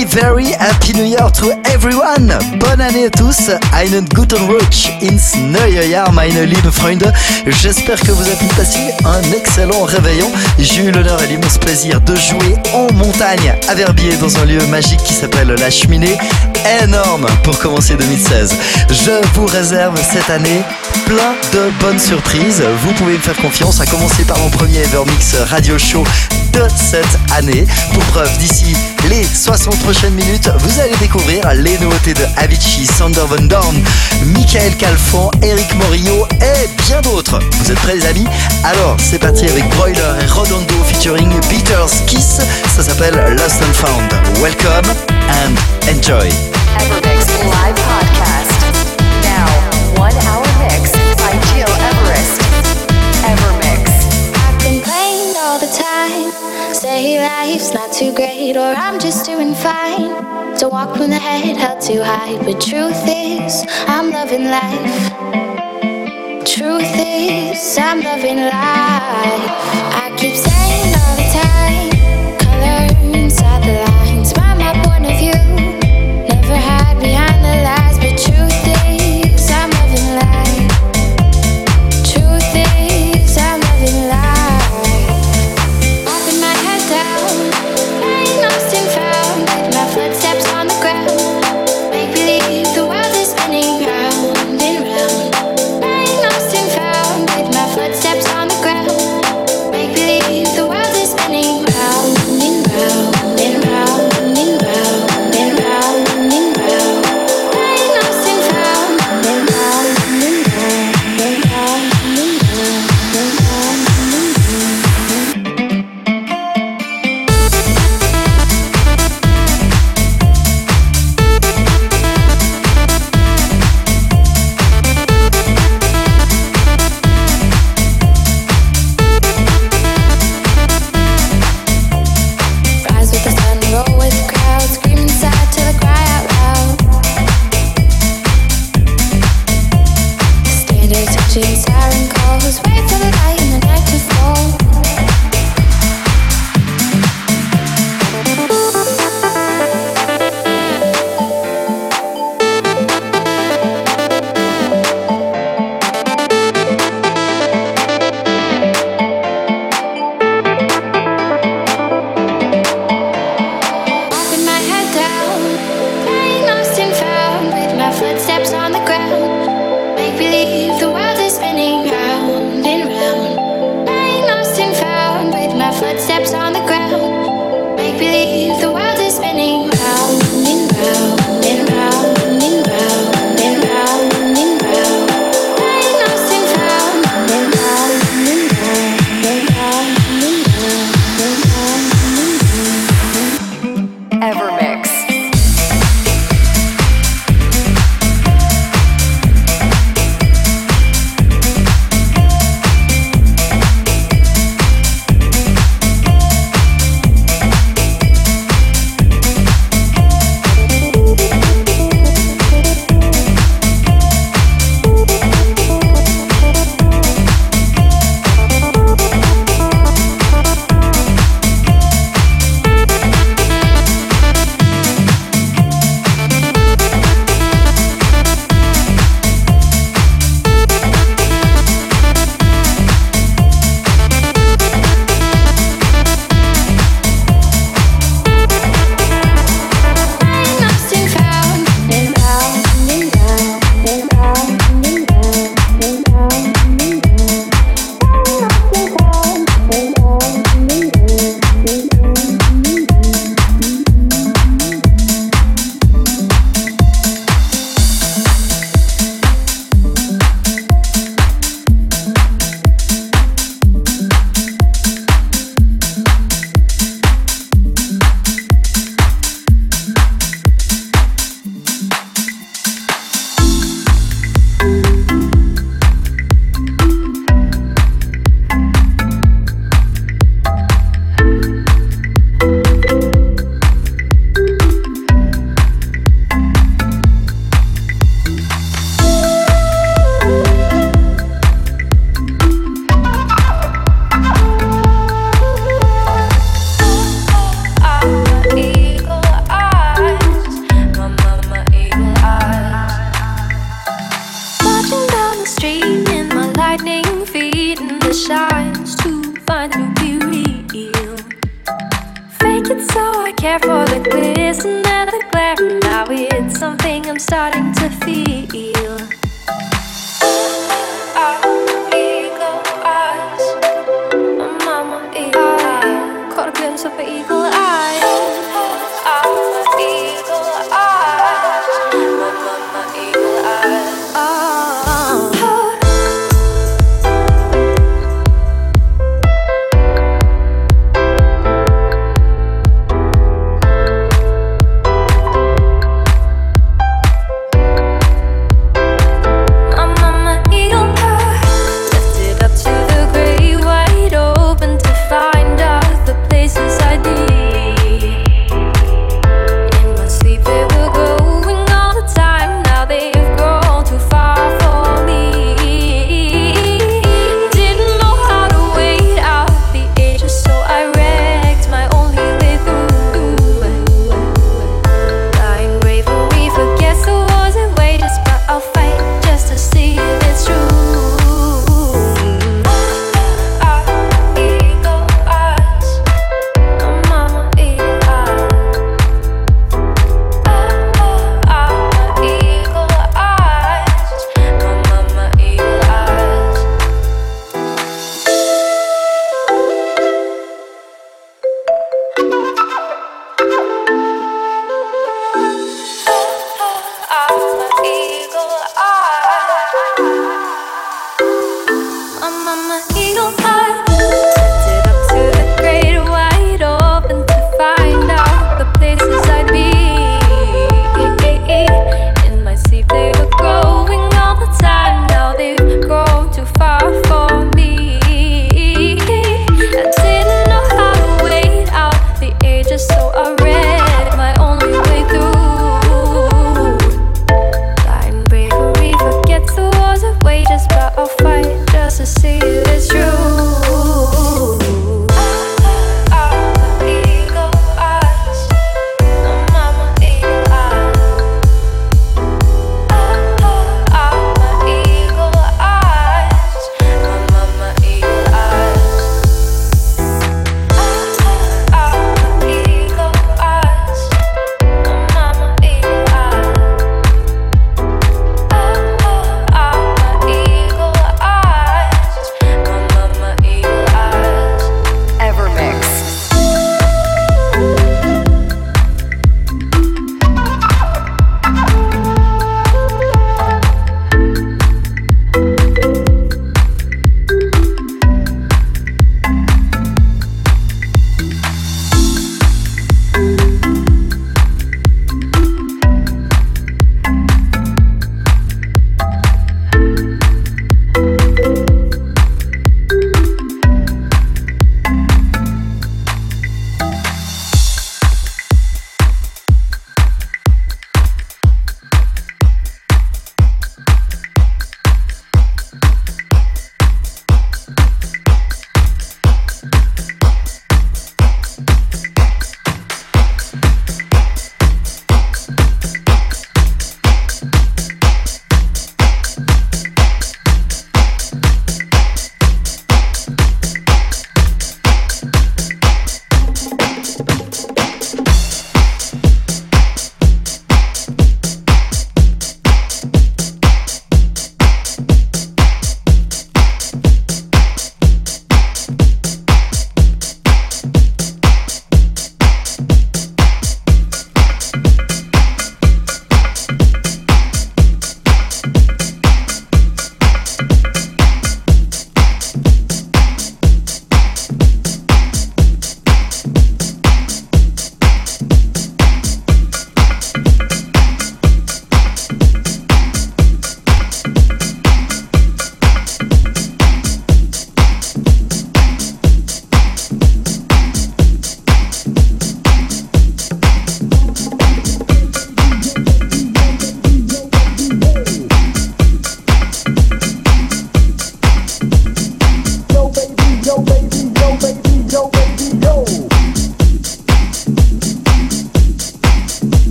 Very, happy new year to everyone. Bonne année à tous. Einen guten Rutsch ins neue Jahr, meine lieben Freunde. J'espère que vous avez passé un excellent réveillon. J'ai eu l'honneur et l'immense plaisir de jouer en montagne à Verbier dans un lieu magique qui s'appelle La Cheminée. Énorme pour commencer 2016. Je vous réserve cette année plein de bonnes surprises. Vous pouvez me faire confiance, à commencer par mon premier Evermix Radio Show de cette année. Pour preuve, d'ici les 60 prochaines minutes, vous allez découvrir les nouveautés de Avicii, Sander Van Dorn, Michael Calfon, Eric Morillo et bien d'autres. Vous êtes prêts les amis? Alors c'est parti avec Broiler et Rodondo featuring Peter's Kiss. Ça s'appelle Lost and Found. Welcome and enjoy. Life's not too great, or I'm just doing fine. Don't walk when the head held too high, but truth is, I'm loving life. Truth is, I'm loving life. Starting to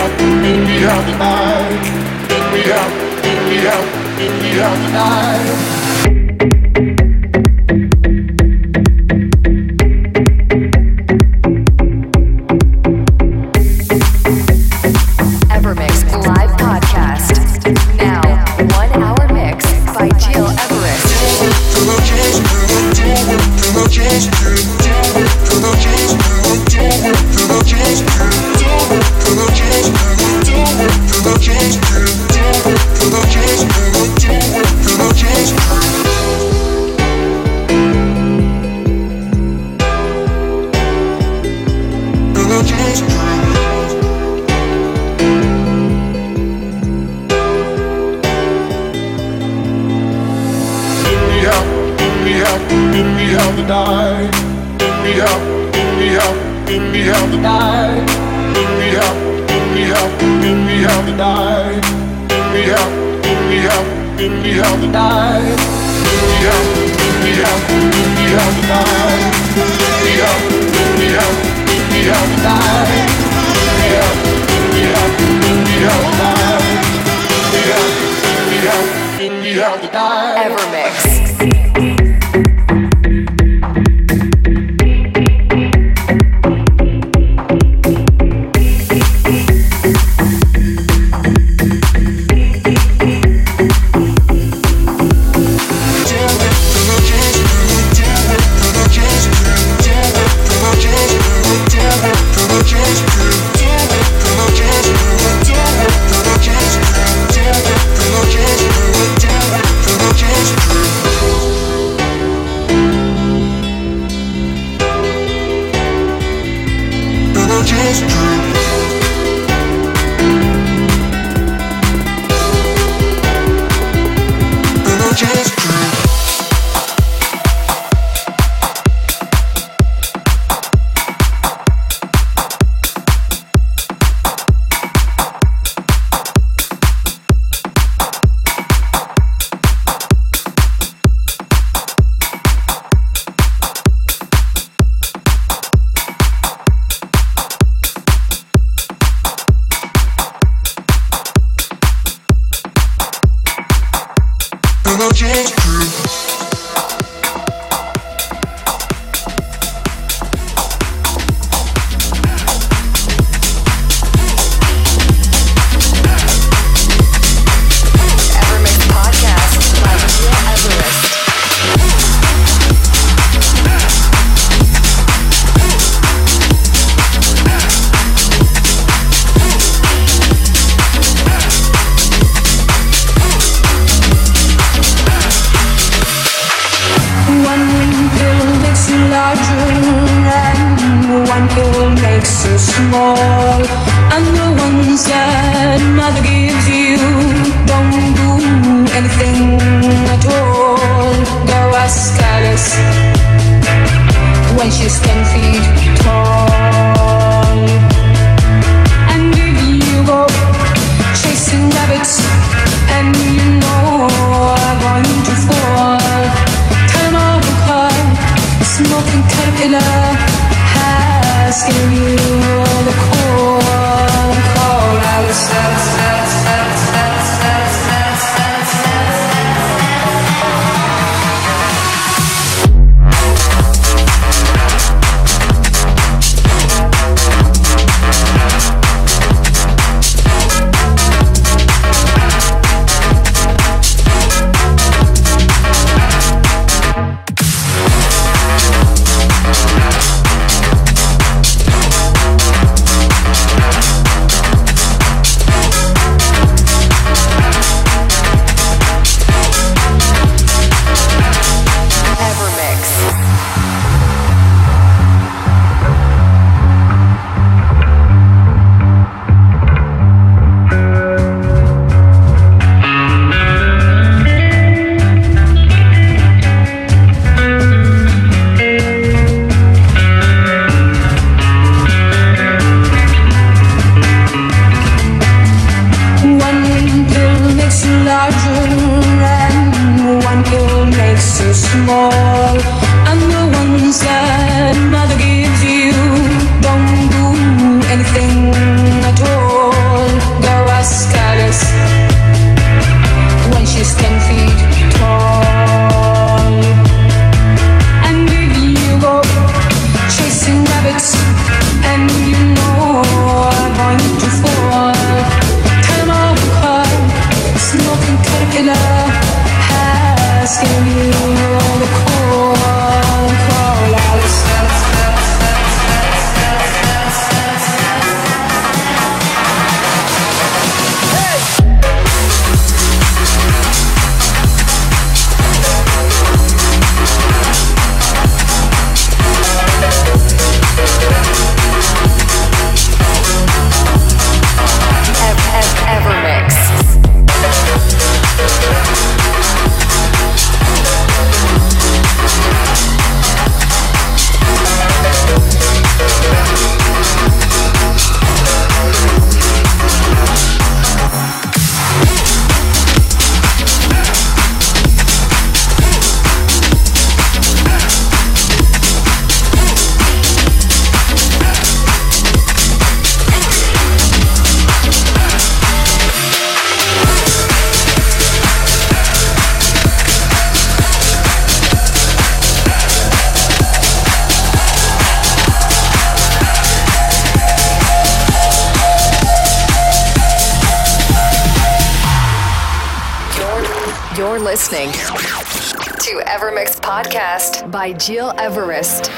out, beat me out tonight. Beat me out, beat me the beat me. when she's ten feet tall. friend Jill Everest.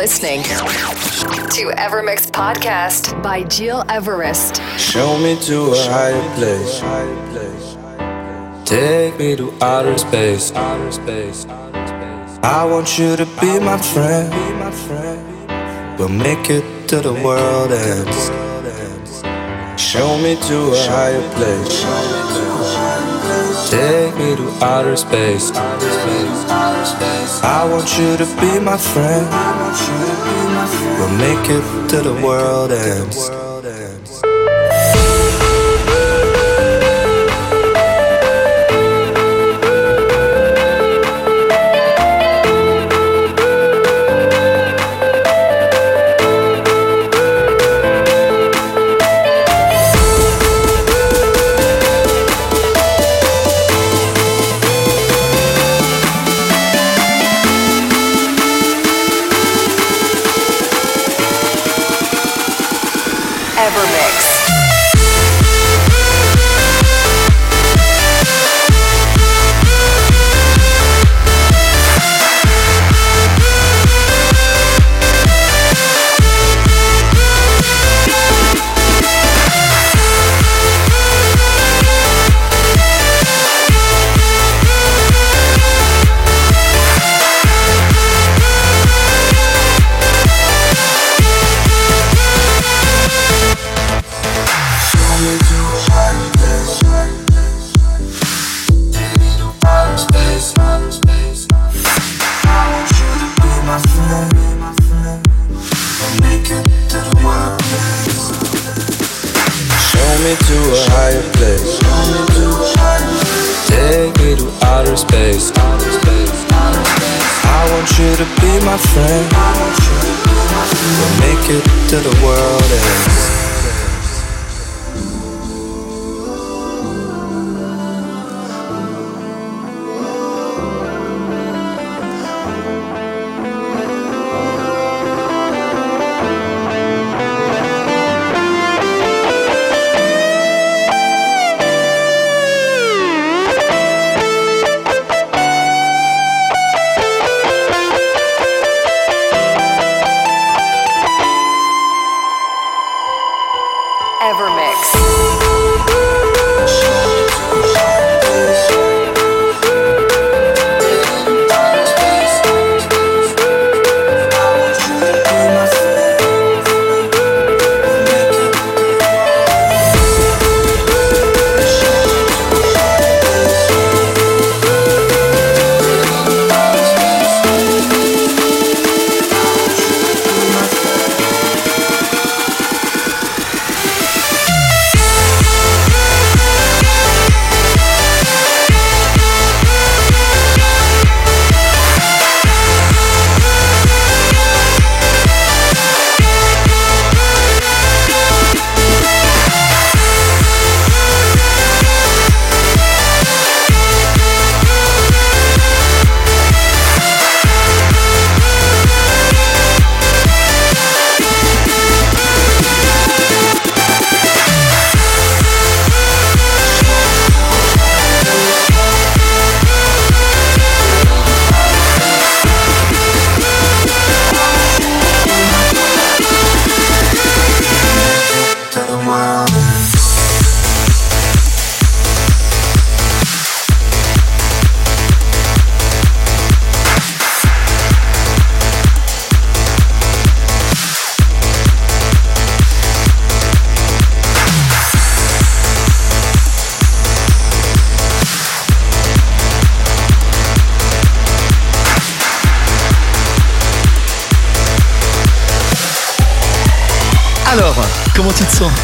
Listening to Evermix Podcast by Jill Everest. Show me to a higher place. Take me to outer space. I want you to be my friend. We'll make it to the world ends. Show me to a higher place. Take me to outer space. I want you to be my friend. We'll make it to the world ends.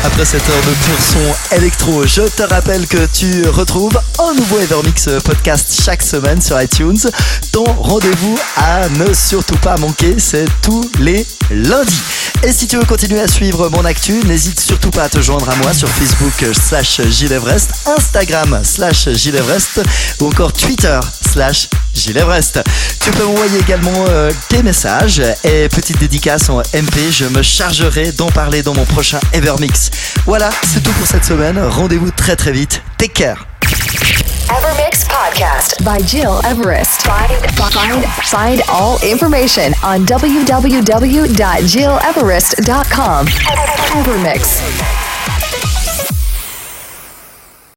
Après cette heure de pur son électro. Je te rappelle que tu retrouves un nouveau Evermix podcast chaque semaine sur iTunes. Ton rendez-vous à ne surtout pas manquer, c'est tous les lundis. Et si tu veux continuer à suivre mon actu, n'hésite surtout pas à te joindre à moi sur Facebook slash Everest, Instagram slash Everest ou encore Twitter slash Everest. Tu peux m'envoyer également euh, tes messages et petite dédicace en MP, je me chargerai d'en parler dans mon prochain Evermix. Voilà, c'est tout pour cette semaine. Rendez-vous très très vite. Take care. Evermix Podcast by Jill Everest. Find, find, find all information on www.jilleverest.com. Evermix.